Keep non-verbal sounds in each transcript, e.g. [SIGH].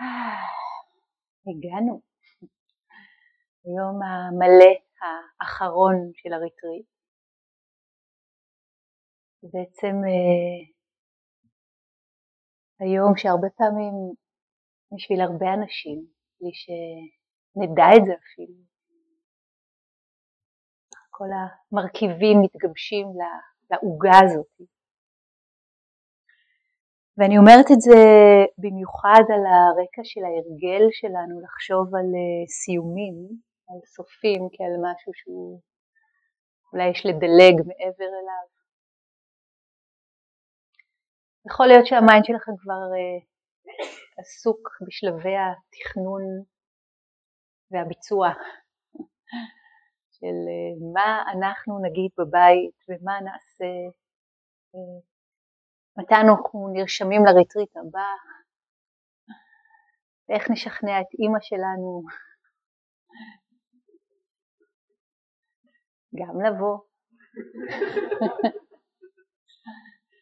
[SIGHS] הגענו. היום המלא האחרון של הריטריט. בעצם אה, היום שהרבה פעמים בשביל הרבה אנשים, בלי שנדע את זה אפילו, כל המרכיבים מתגבשים לעוגה הזאת. ואני אומרת את זה במיוחד על הרקע של ההרגל שלנו לחשוב על אה, סיומים, על סופים כעל משהו שהוא אולי יש לדלג מעבר אליו. יכול להיות שהמיינד שלכם כבר uh, עסוק בשלבי התכנון והביצוע של uh, מה אנחנו נגיד בבית ומה נעשה מתי אנחנו נרשמים לריטריט הבא, ואיך נשכנע את אימא שלנו גם לבוא. [LAUGHS]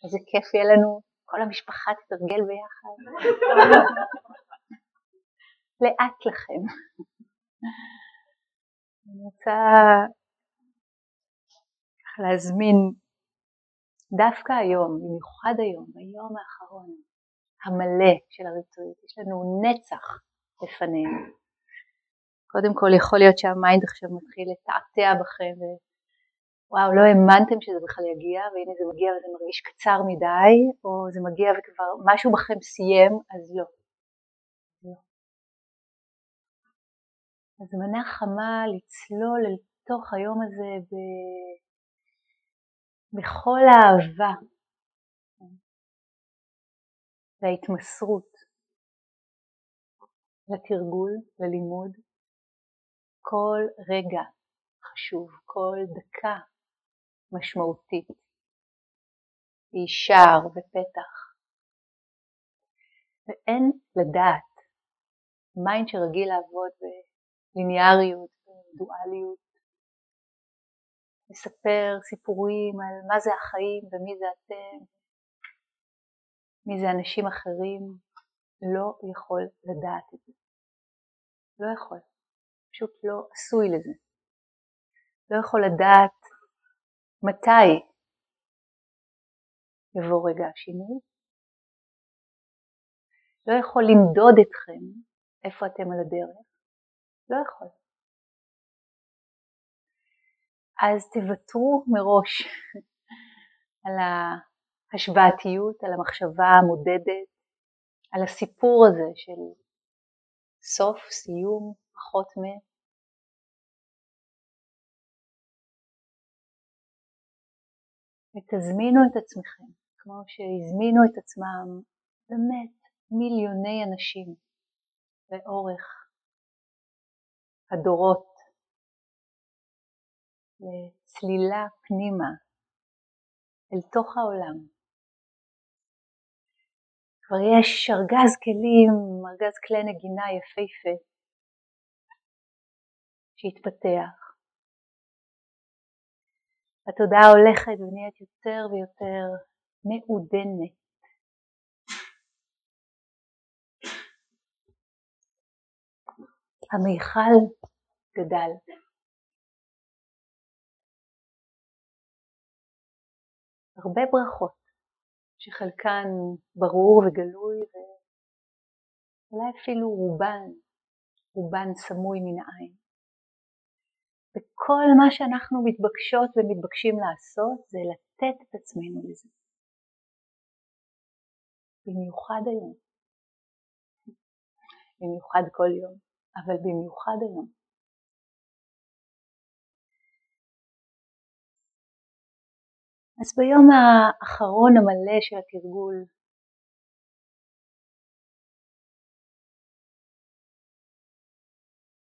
איזה כיף יהיה לנו, כל המשפחה תתרגל ביחד. [LAUGHS] לאט לכם. אני רוצה להזמין דווקא היום, במיוחד היום, ביום האחרון המלא של הריטריט, יש לנו נצח לפנינו. קודם כל יכול להיות שה mind עכשיו מתחיל לתעתע בכם ו-וואו לא האמנתם שזה בכלל יגיע והנה זה מגיע וזה מרגיש קצר מדי או זה מגיע וכבר משהו בכם סיים אז לא. לא. הזמנה חמה לצלול אל תוך היום הזה ב... בכל האהבה וההתמסרות לתרגול, ללימוד, כל רגע חשוב, כל דקה משמעותית, היא שער ופתח. ואין לדעת, mind שרגיל לעבוד בליניאריות, בדואליות, לספר סיפורים על מה זה החיים ומי זה אתם, מי זה אנשים אחרים, לא יכול לדעת את זה. לא יכול. פשוט לא עשוי לזה. לא יכול לדעת מתי יבוא רגע השינוי. לא יכול למדוד אתכם איפה אתם על הדרך. לא יכול. אז תוותרו מראש [LAUGHS] על ההשוואתיות, על המחשבה המודדת, על הסיפור הזה של סוף, סיום, פחות מ... ותזמינו את עצמכם, כמו שהזמינו את עצמם באמת מיליוני אנשים לאורך הדורות לצלילה פנימה אל תוך העולם. כבר יש ארגז כלים, ארגז כלי נגינה יפהפה שהתפתח. התודעה הולכת ונהיית יותר ויותר מעודנת. המיכל גדל. הרבה ברכות, שחלקן ברור וגלוי ואולי אפילו רובן, רובן סמוי מן העין. וכל מה שאנחנו מתבקשות ומתבקשים לעשות זה לתת את עצמנו לזה. במיוחד היום. במיוחד כל יום, אבל במיוחד היום. אז ביום האחרון המלא של התרגול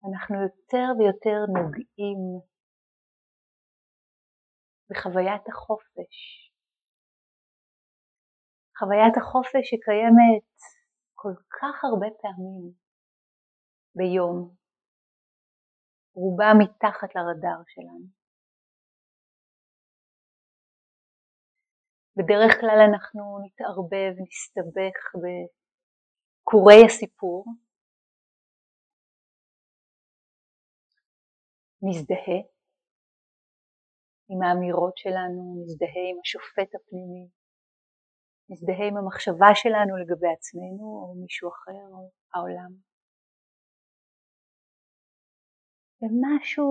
אנחנו יותר ויותר נוגעים בחוויית החופש. חוויית החופש שקיימת כל כך הרבה פעמים ביום, רובה מתחת לרדאר שלנו. בדרך כלל אנחנו נתערבב, נסתבך קוראי הסיפור, נזדהה עם האמירות שלנו, נזדהה עם השופט הפנימי, נזדהה עם המחשבה שלנו לגבי עצמנו או מישהו אחר או העולם. ומשהו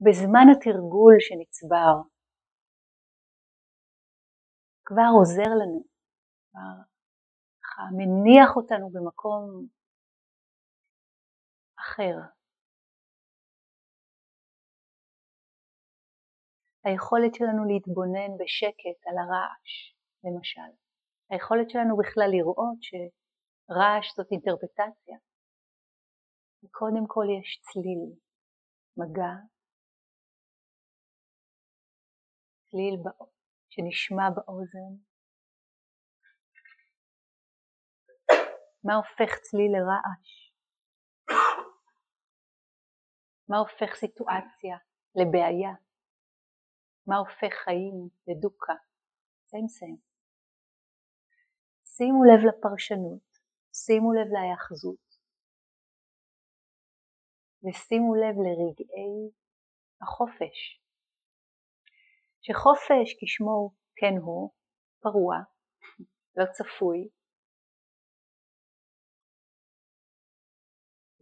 בזמן התרגול שנצבר כבר עוזר לנו, כבר ככה מניח אותנו במקום אחר. היכולת שלנו להתבונן בשקט על הרעש, למשל. היכולת שלנו בכלל לראות שרעש זאת אינטרפטציה. וקודם כל יש צליל, מגע, צליל שנשמע באוזן. מה הופך צליל לרעש? מה הופך סיטואציה לבעיה? מה הופך חיים לדוקה? סיים סיים. שימו לב לפרשנות, שימו לב להיאחזות, ושימו לב לרגעי החופש. שחופש כשמו כן הוא, פרוע, לא צפוי,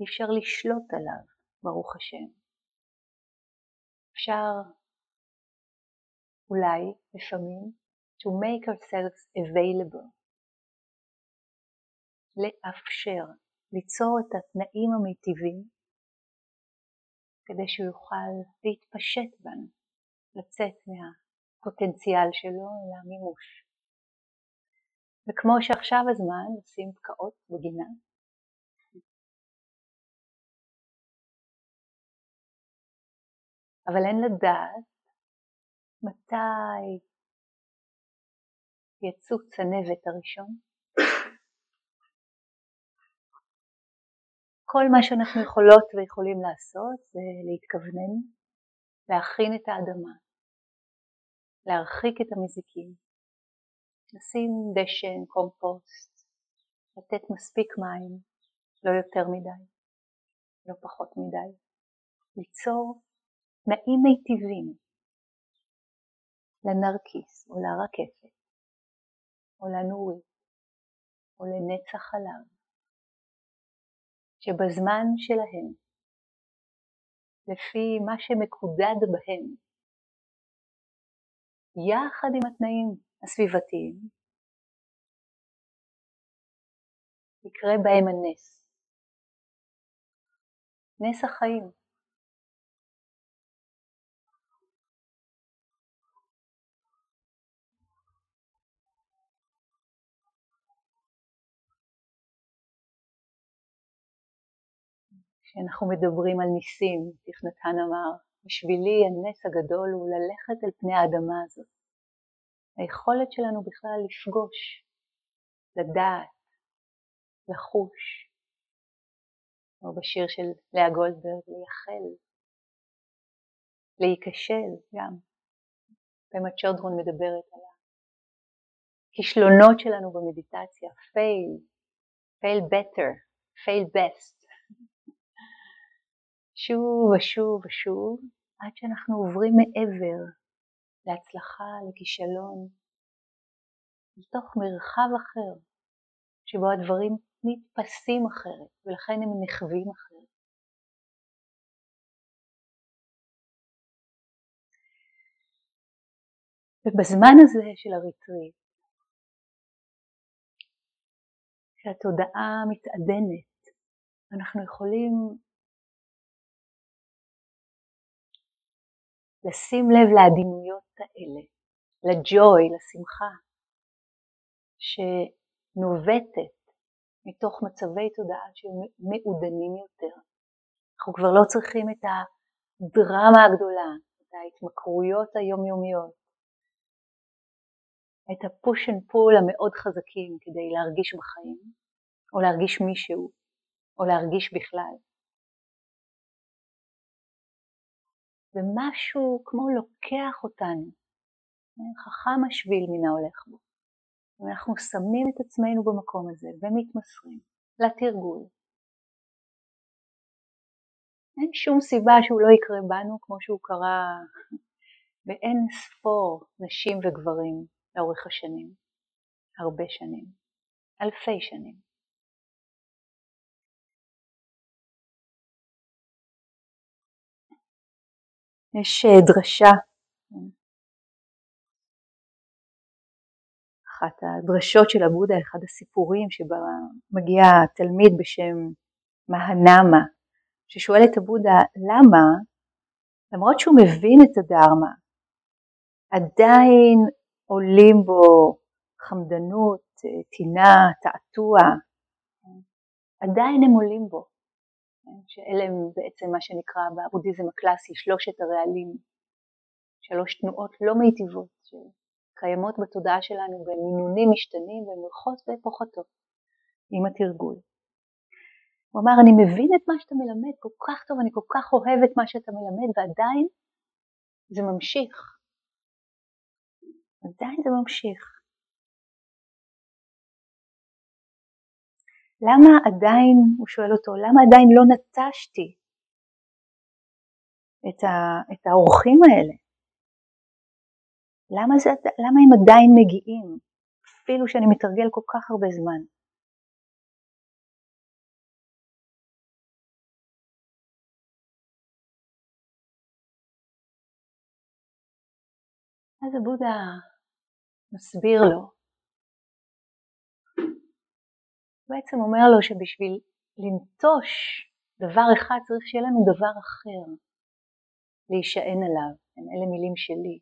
אי אפשר לשלוט עליו, ברוך השם. אפשר אולי לפעמים to make ourselves available, לאפשר, ליצור את התנאים המיטיבים כדי שהוא יוכל להתפשט בנו, לצאת מהפוטנציאל שלו אל המימוש. וכמו שעכשיו הזמן לשים פקעות בגינה, אבל אין לדעת מתי יצוץ הנבט הראשון. כל מה שאנחנו יכולות ויכולים לעשות זה להתכוונן, להכין את האדמה, להרחיק את המזיקים, לשים דשן, קומפוסט, לתת מספיק מים, לא יותר מדי, לא פחות מדי, ליצור תנאים מיטיבים לנרקיס או לרקפת או לנורית או לנצח חלב, שבזמן שלהם, לפי מה שמקודד בהם, יחד עם התנאים הסביבתיים, יקרה בהם הנס. נס החיים. כשאנחנו מדברים על ניסים, תכנתן אמר, בשבילי הנס הגדול הוא ללכת אל פני האדמה הזאת. היכולת שלנו בכלל לפגוש, לדעת, לחוש, או בשיר של לאה גולדברג, לייחל, להיכשל גם. פמה צ'ודרון מדברת על הכישלונות שלנו במדיטציה, fail, fail better, fail best. שוב ושוב ושוב, עד שאנחנו עוברים מעבר להצלחה, לכישלון, לתוך מרחב אחר, שבו הדברים נתפסים אחרת, ולכן הם נחווים אחרת. ובזמן הזה של הריטריט, כשהתודעה מתעדנת, אנחנו יכולים לשים לב לעדינויות האלה, לג'וי, לשמחה, שנובטת מתוך מצבי תודעה שמעודנים יותר. אנחנו כבר לא צריכים את הדרמה הגדולה, את ההתמכרויות היומיומיות, את ה push and pull המאוד חזקים כדי להרגיש בחיים, או להרגיש מישהו, או להרגיש בכלל. ומשהו כמו לוקח אותנו, חכם השביל מן ההולך בו, אנחנו שמים את עצמנו במקום הזה ומתמסרים לתרגול. אין שום סיבה שהוא לא יקרה בנו כמו שהוא קרה באין ספור נשים וגברים לאורך השנים, הרבה שנים, אלפי שנים. יש אה, דרשה. אחת הדרשות של הבודה, אחד הסיפורים שבה מגיע תלמיד בשם מהנמה, ששואל את הבודה למה, למרות שהוא מבין את הדרמה, עדיין עולים בו חמדנות, טינה, תעתוע, עדיין הם עולים בו, שאלה הם בעצם מה שנקרא בבודהיזם הקלאסי שלושת הרעלים, שלוש תנועות לא מיטיבות קיימות בתודעה שלנו במינונים משתנים והן הולכות ופוחתות עם התרגול. הוא אמר, אני מבין את מה שאתה מלמד כל כך טוב, אני כל כך אוהב את מה שאתה מלמד, ועדיין זה ממשיך. עדיין זה ממשיך. למה עדיין, הוא שואל אותו, למה עדיין לא נטשתי את, ה, את האורחים האלה? למה, זה, למה הם עדיין מגיעים, אפילו שאני מתרגל כל כך הרבה זמן? אז הבודה מסביר לו, בעצם אומר לו שבשביל לנטוש דבר אחד צריך שיהיה לנו דבר אחר להישען עליו, אלה מילים שלי.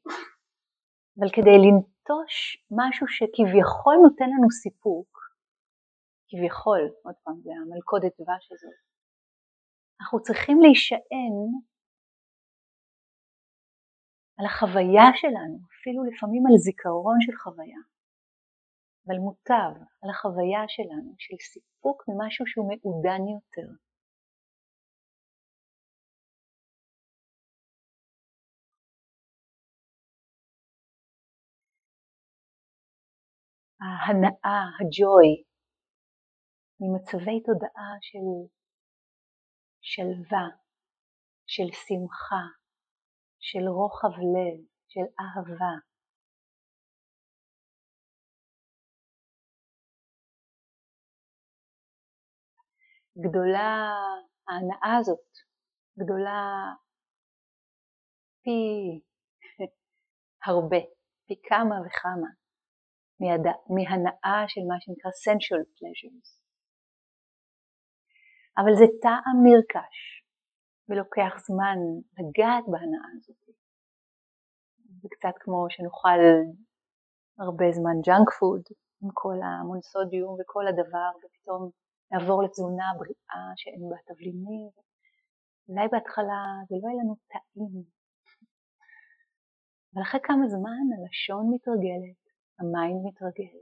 אבל כדי לנטוש משהו שכביכול נותן לנו סיפוק, כביכול, עוד פעם, זה המלכודת דבש הזאת, אנחנו צריכים להישען על החוויה שלנו, אפילו לפעמים על זיכרון של חוויה, אבל מוטב על החוויה שלנו של סיפוק ממשהו שהוא מעודן יותר. ההנאה, הג'וי, ממצבי תודעה של שלווה, של שמחה, של רוחב לב, של אהבה. גדולה ההנאה הזאת, גדולה פי [LAUGHS] הרבה, פי כמה וכמה מהנאה של מה שנקרא sensual pleasures. אבל זה טעם נרכש ולוקח זמן לגעת בהנאה הזאת. זה קצת כמו שנאכל הרבה זמן ג'אנק פוד עם כל המונוסודיום וכל הדבר ופתאום נעבור לתזונה בריאה שאין בה תבלינים. אולי בהתחלה זה לא יהיה לנו טעים, אבל אחרי כמה זמן הלשון מתרגלת ה mind מתרגל,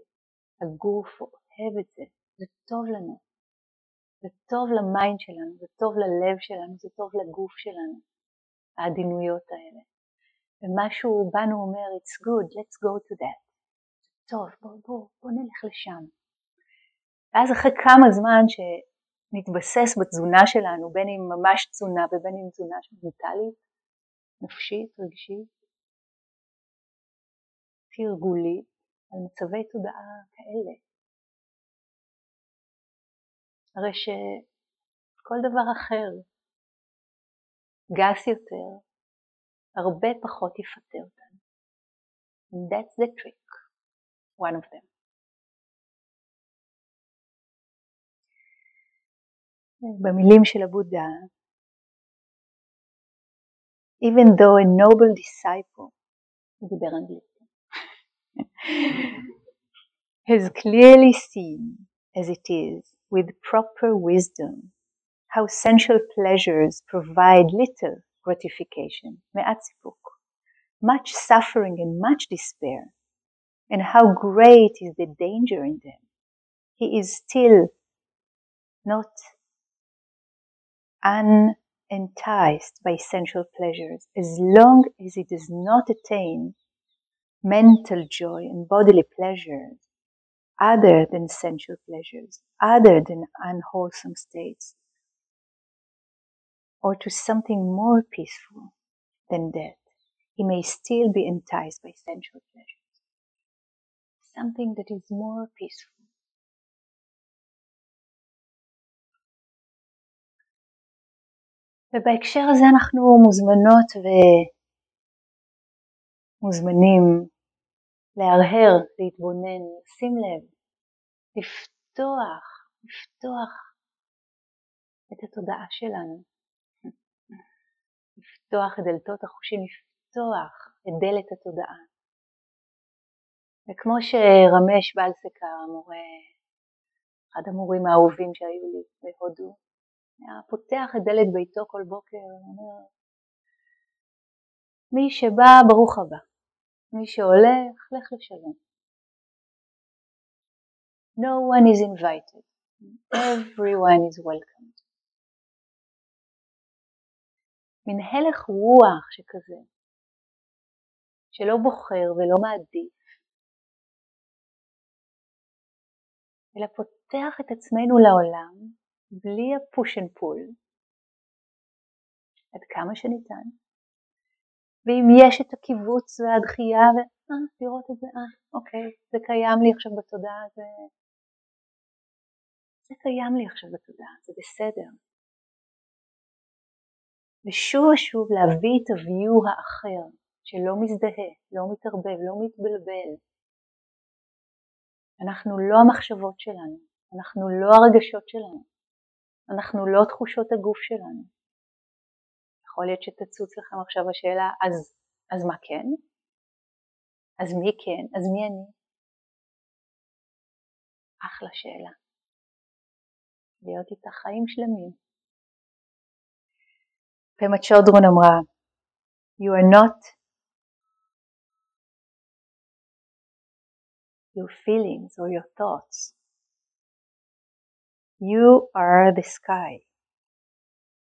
הגוף אוהב את זה, זה טוב לנו, זה טוב ל mind שלנו, זה טוב ללב שלנו, זה טוב לגוף שלנו, העדינויות האלה. ומשהו בנו אומר, it's good, let's go to that. טוב, בוא, בוא, בוא נלך לשם. ואז אחרי כמה זמן שנתבסס בתזונה שלנו, בין אם ממש תזונה ובין אם תזונה מנטלית, נפשית, רגשית, תרגולית, על מצבי תודעה כאלה. הרי שכל דבר אחר, גס יותר, הרבה פחות יפתה אותנו. And that's the trick, one of them. במילים של הבודה, even though a noble disciple, הוא דיבר אנגלית, [LAUGHS] has clearly seen as it is with proper wisdom how sensual pleasures provide little gratification, much suffering and much despair, and how great is the danger in them. He is still not unenticed by sensual pleasures as long as he does not attain mental joy and bodily pleasures other than sensual pleasures, other than unwholesome states, or to something more peaceful than death, he may still be enticed by sensual pleasures. Something that is more peaceful. ובהקשר הזה אנחנו מוזמנות ומוזמנים להרהר, להתבונן, לשים לב, לפתוח, לפתוח את התודעה שלנו, לפתוח את דלתות החושים, לפתוח את דלת התודעה. וכמו שרמש בלסקה, המורה, אחד המורים האהובים שהיו לי בהודו, היה פותח את דלת ביתו כל בוקר, אומר, מי שבא, ברוך הבא. מי שהולך, לך לשלום. No one is invited. Everyone is welcomed. מין הלך רוח שכזה, שלא בוחר ולא מעדיף, אלא פותח את עצמנו לעולם בלי ה push and pull, עד כמה שניתן, ואם יש את הקיבוץ והדחייה, ואה, לראות את זה, אה, אוקיי, זה קיים לי עכשיו בתודעה, זה... זה קיים לי עכשיו בתודעה, זה בסדר. ושוב ושוב להביא את הוויו האחר, שלא מזדהה, לא מתערבב, לא מתבלבל. אנחנו לא המחשבות שלנו, אנחנו לא הרגשות שלנו, אנחנו לא תחושות הגוף שלנו. יכול להיות שתצוץ לכם עכשיו השאלה, אז, אז מה כן? אז מי כן? אז מי אני? אחלה שאלה. להיות איתה חיים שלמים. פמה צ'ודרון אמרה, You are not your feelings or your thoughts. You are the sky.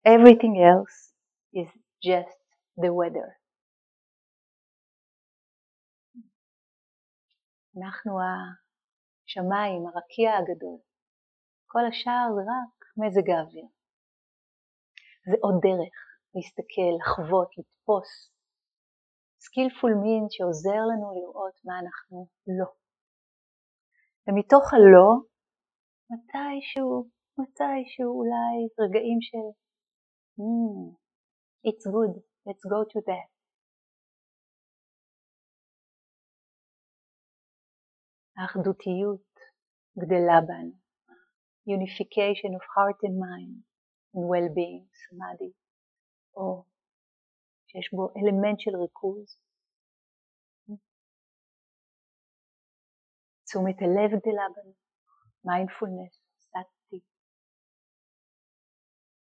Everything else is just the weather. אנחנו השמיים, הרקיע הגדול. כל השאר זה רק מזג האוויר. זה עוד דרך להסתכל, לחוות, לתפוס. skillful means שעוזר לנו לראות מה אנחנו לא. ומתוך הלא, מתישהו, מתישהו אולי רגעים של mm, It's good. Let's go to that. האחדותיות גדלה בנו. Unification of heart and mind and well-being, samadhi, או שיש בו אלמנט של ריכוז. תשומת הלב גדלה בנו, מיינדפולנס, sati.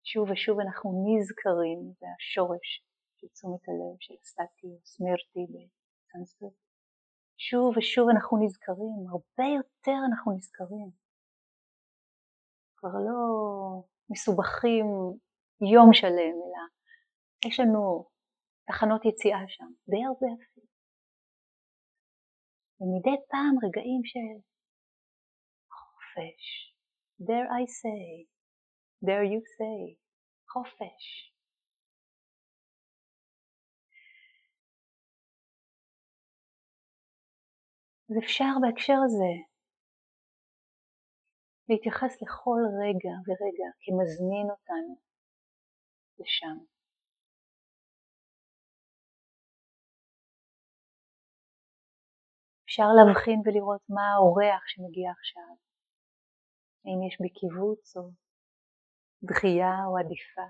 שוב ושוב אנחנו נזכרים, זה השורש של תשומת הלב, של sati או smriti בסנסקריט. שוב ושוב אנחנו נזכרים, הרבה יותר אנחנו נזכרים. כבר לא מסובכים יום שלם, אלא יש לנו תחנות יציאה שם, די הרבה אפילו. ומדי פעם רגעים של חופש. There I say, there you say, חופש. אז אפשר בהקשר הזה להתייחס לכל רגע ורגע כמזמין אותנו לשם. אפשר להבחין ולראות מה האורח שמגיע עכשיו, האם יש בי קיבוץ או דחייה או עדיפה,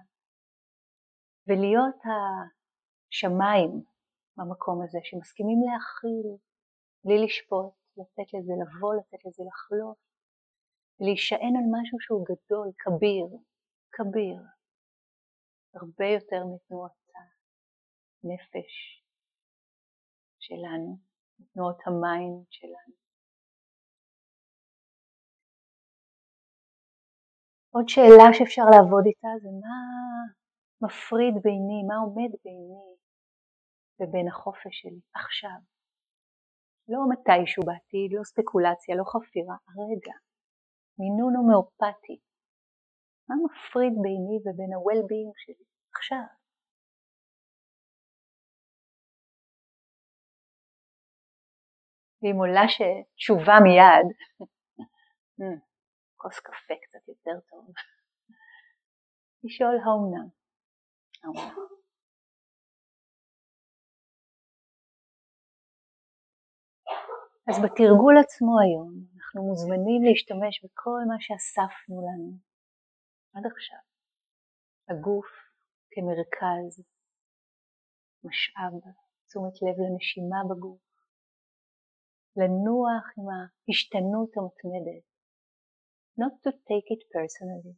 ולהיות השמיים במקום הזה שמסכימים להכיל בלי לשפוט, לתת לזה לבוא, לתת לזה לחלוף, להישען על משהו שהוא גדול, כביר, כביר, הרבה יותר מתנועות הנפש שלנו, מתנועות המים שלנו. עוד שאלה שאפשר לעבוד איתה זה מה מפריד ביני, מה עומד ביני ובין החופש שלי עכשיו. לא מתישהו בעתיד, לא ספקולציה, לא חפירה, הרגע, מינון הומאופתי. מה מפריד ביני ובין ה-well-being שלי עכשיו? ואם עולה שתשובה מיד, [LAUGHS] hmm, כוס קפה קצת יותר טוב, [LAUGHS] לשאול האומנם. אז בתרגול עצמו היום אנחנו מוזמנים להשתמש בכל מה שאספנו לנו עד עכשיו. הגוף כמרכז, משאב, תשומת לב לנשימה בגוף, לנוח עם ההשתנות המתמדת. Not to take it personally.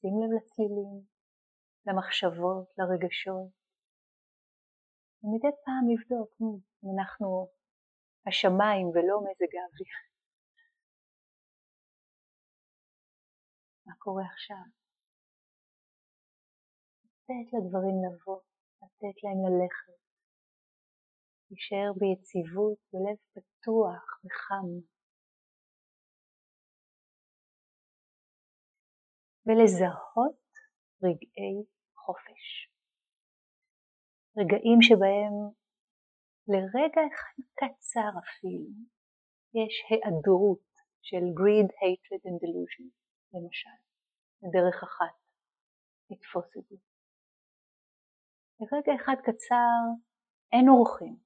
שים לב לצלילים, למחשבות, לרגשות. ומדי פעם לבדוק אם אנחנו השמיים ולא מזג האוויר. מה קורה עכשיו? לתת לדברים לבוא, לתת להם ללכת. להישאר ביציבות, בלב פתוח וחם. ולזהות רגעי חופש. רגעים שבהם לרגע אחד קצר אפילו יש היעדרות של greed, hatred and delusion, למשל, בדרך אחת לתפוס את זה. לרגע אחד קצר אין אורחים,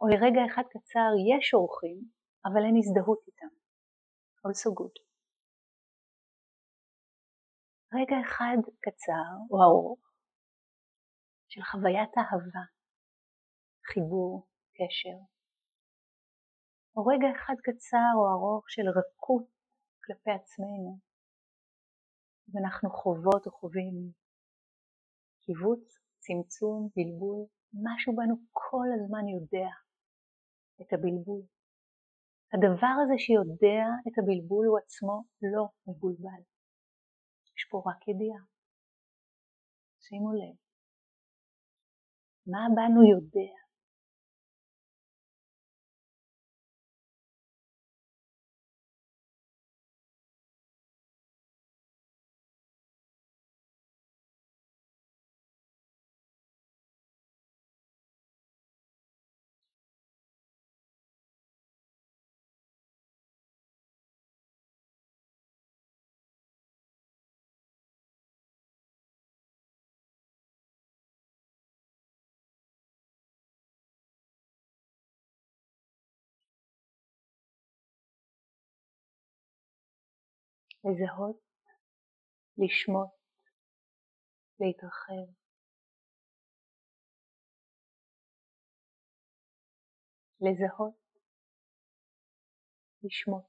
או לרגע אחד קצר יש אורחים, אבל אין הזדהות איתם. also good. רגע אחד קצר או ארוך של חוויית אהבה, חיבור, קשר, או רגע אחד קצר או ארוך של רכות כלפי עצמנו, ואנחנו חוות או חווים קיבוץ, צמצום, בלבול, משהו בנו כל הזמן יודע את הבלבול. הדבר הזה שיודע את הבלבול הוא עצמו לא מבולבל. יש פה רק ידיעה. שימו לב. מה בנו יודע? לזהות, לשמוט, להתרחב. לזהות, לשמוט,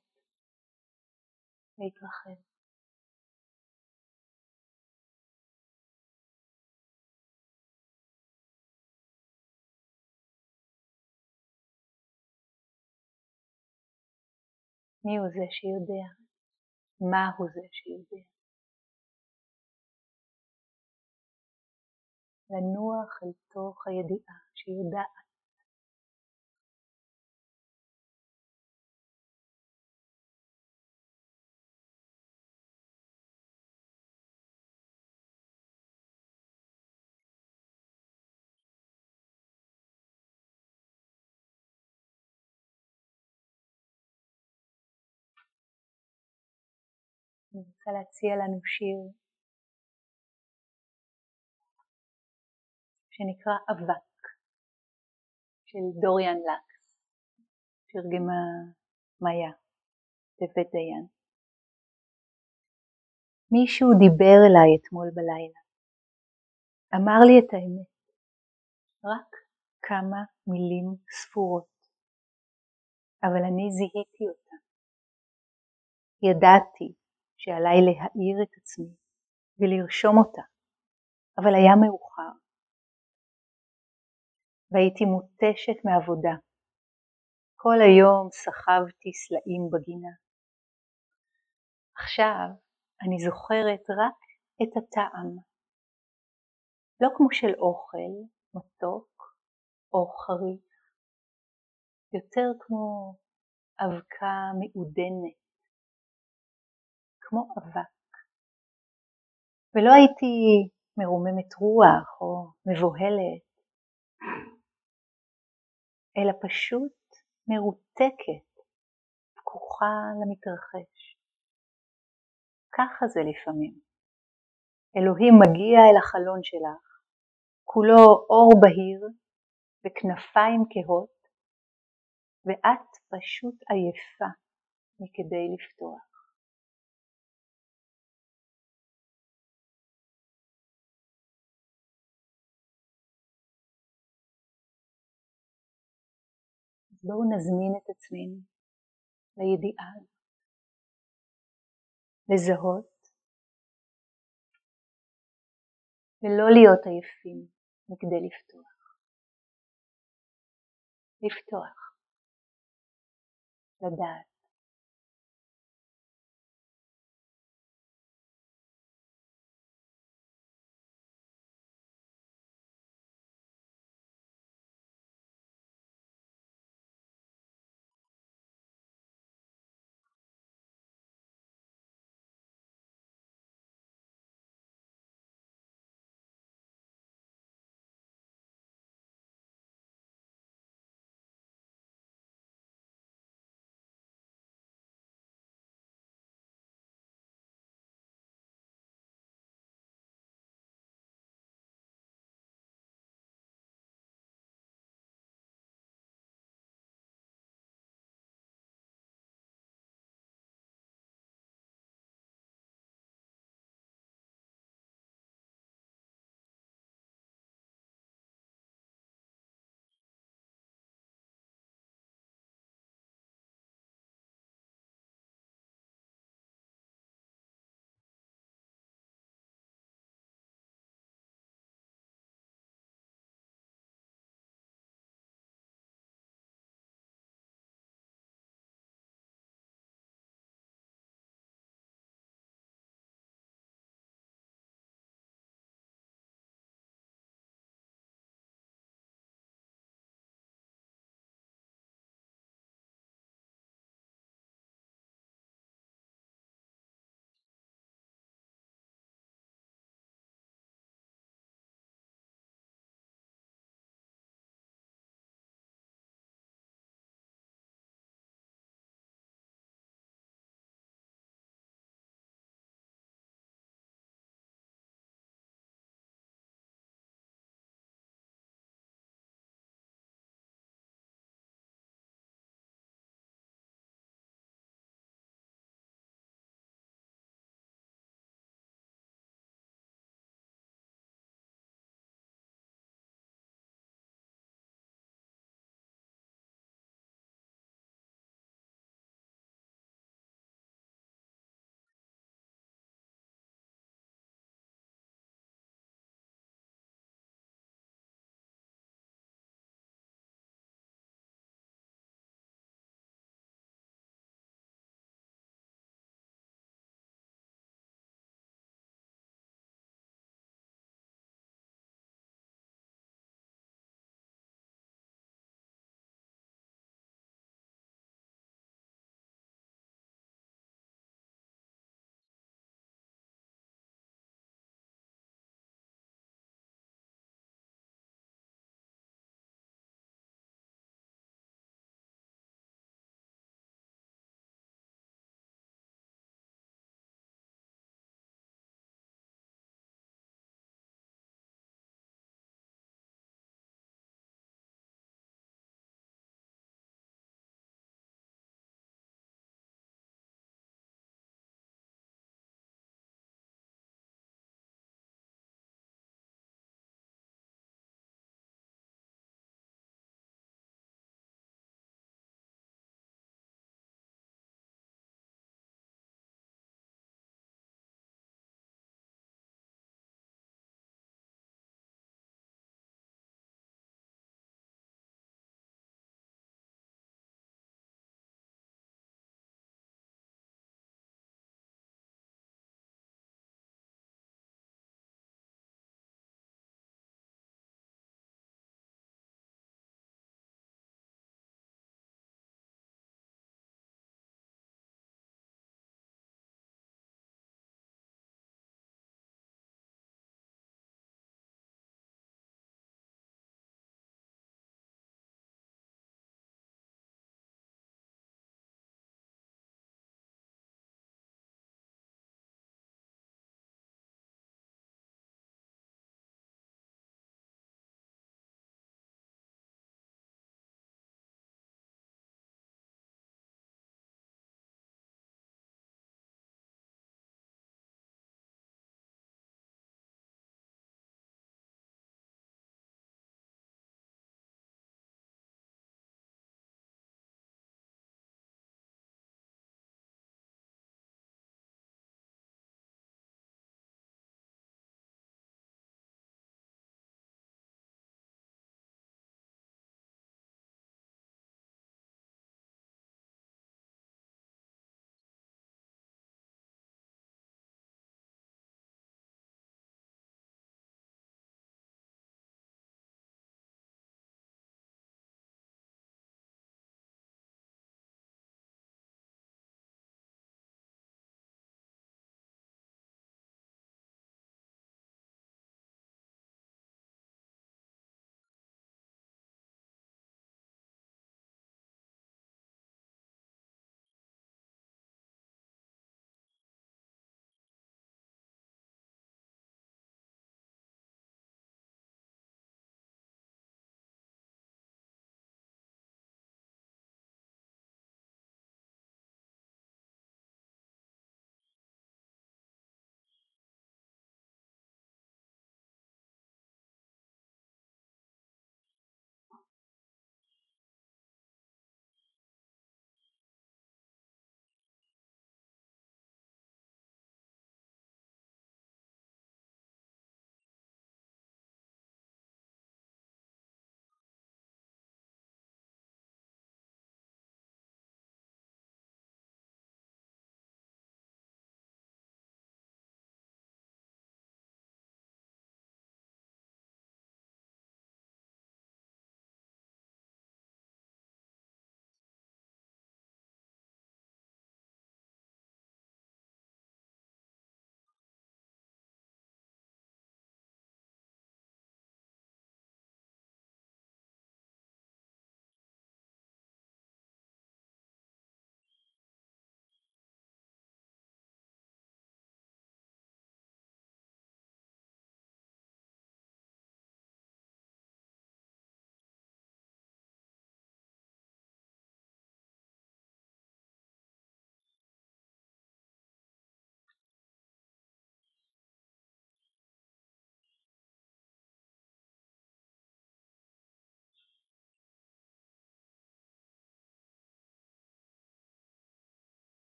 להתרחב. מי הוא זה שיודע? מהו זה שיודע. לנוח אל תוך הידיעה שיודעת. אני רוצה להציע לנו שיר. שנקרא אבק של דוריאן לקס, תרגמה מאיה בבית דיין. מישהו דיבר אליי אתמול בלילה, אמר לי את האמת, רק כמה מילים ספורות, אבל אני זיהיתי אותה. ידעתי שעליי להאיר את עצמי ולרשום אותה, אבל היה מאוחר. והייתי מותשת מעבודה. כל היום סחבתי סלעים בגינה. עכשיו אני זוכרת רק את הטעם, לא כמו של אוכל, מתוק או חריף, יותר כמו אבקה מעודנת, כמו אבק. ולא הייתי מרוממת רוח או מבוהלת, אלא פשוט מרותקת, פקוחה למתרחש. ככה זה לפעמים. אלוהים מגיע אל החלון שלך, כולו אור בהיר וכנפיים כהות, ואת פשוט עייפה מכדי לפתוח. בואו נזמין את עצמנו לידיעה. לזהות ולא להיות עייפים מכדי לפתוח. לפתוח. לדעת.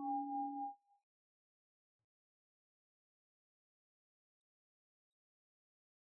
you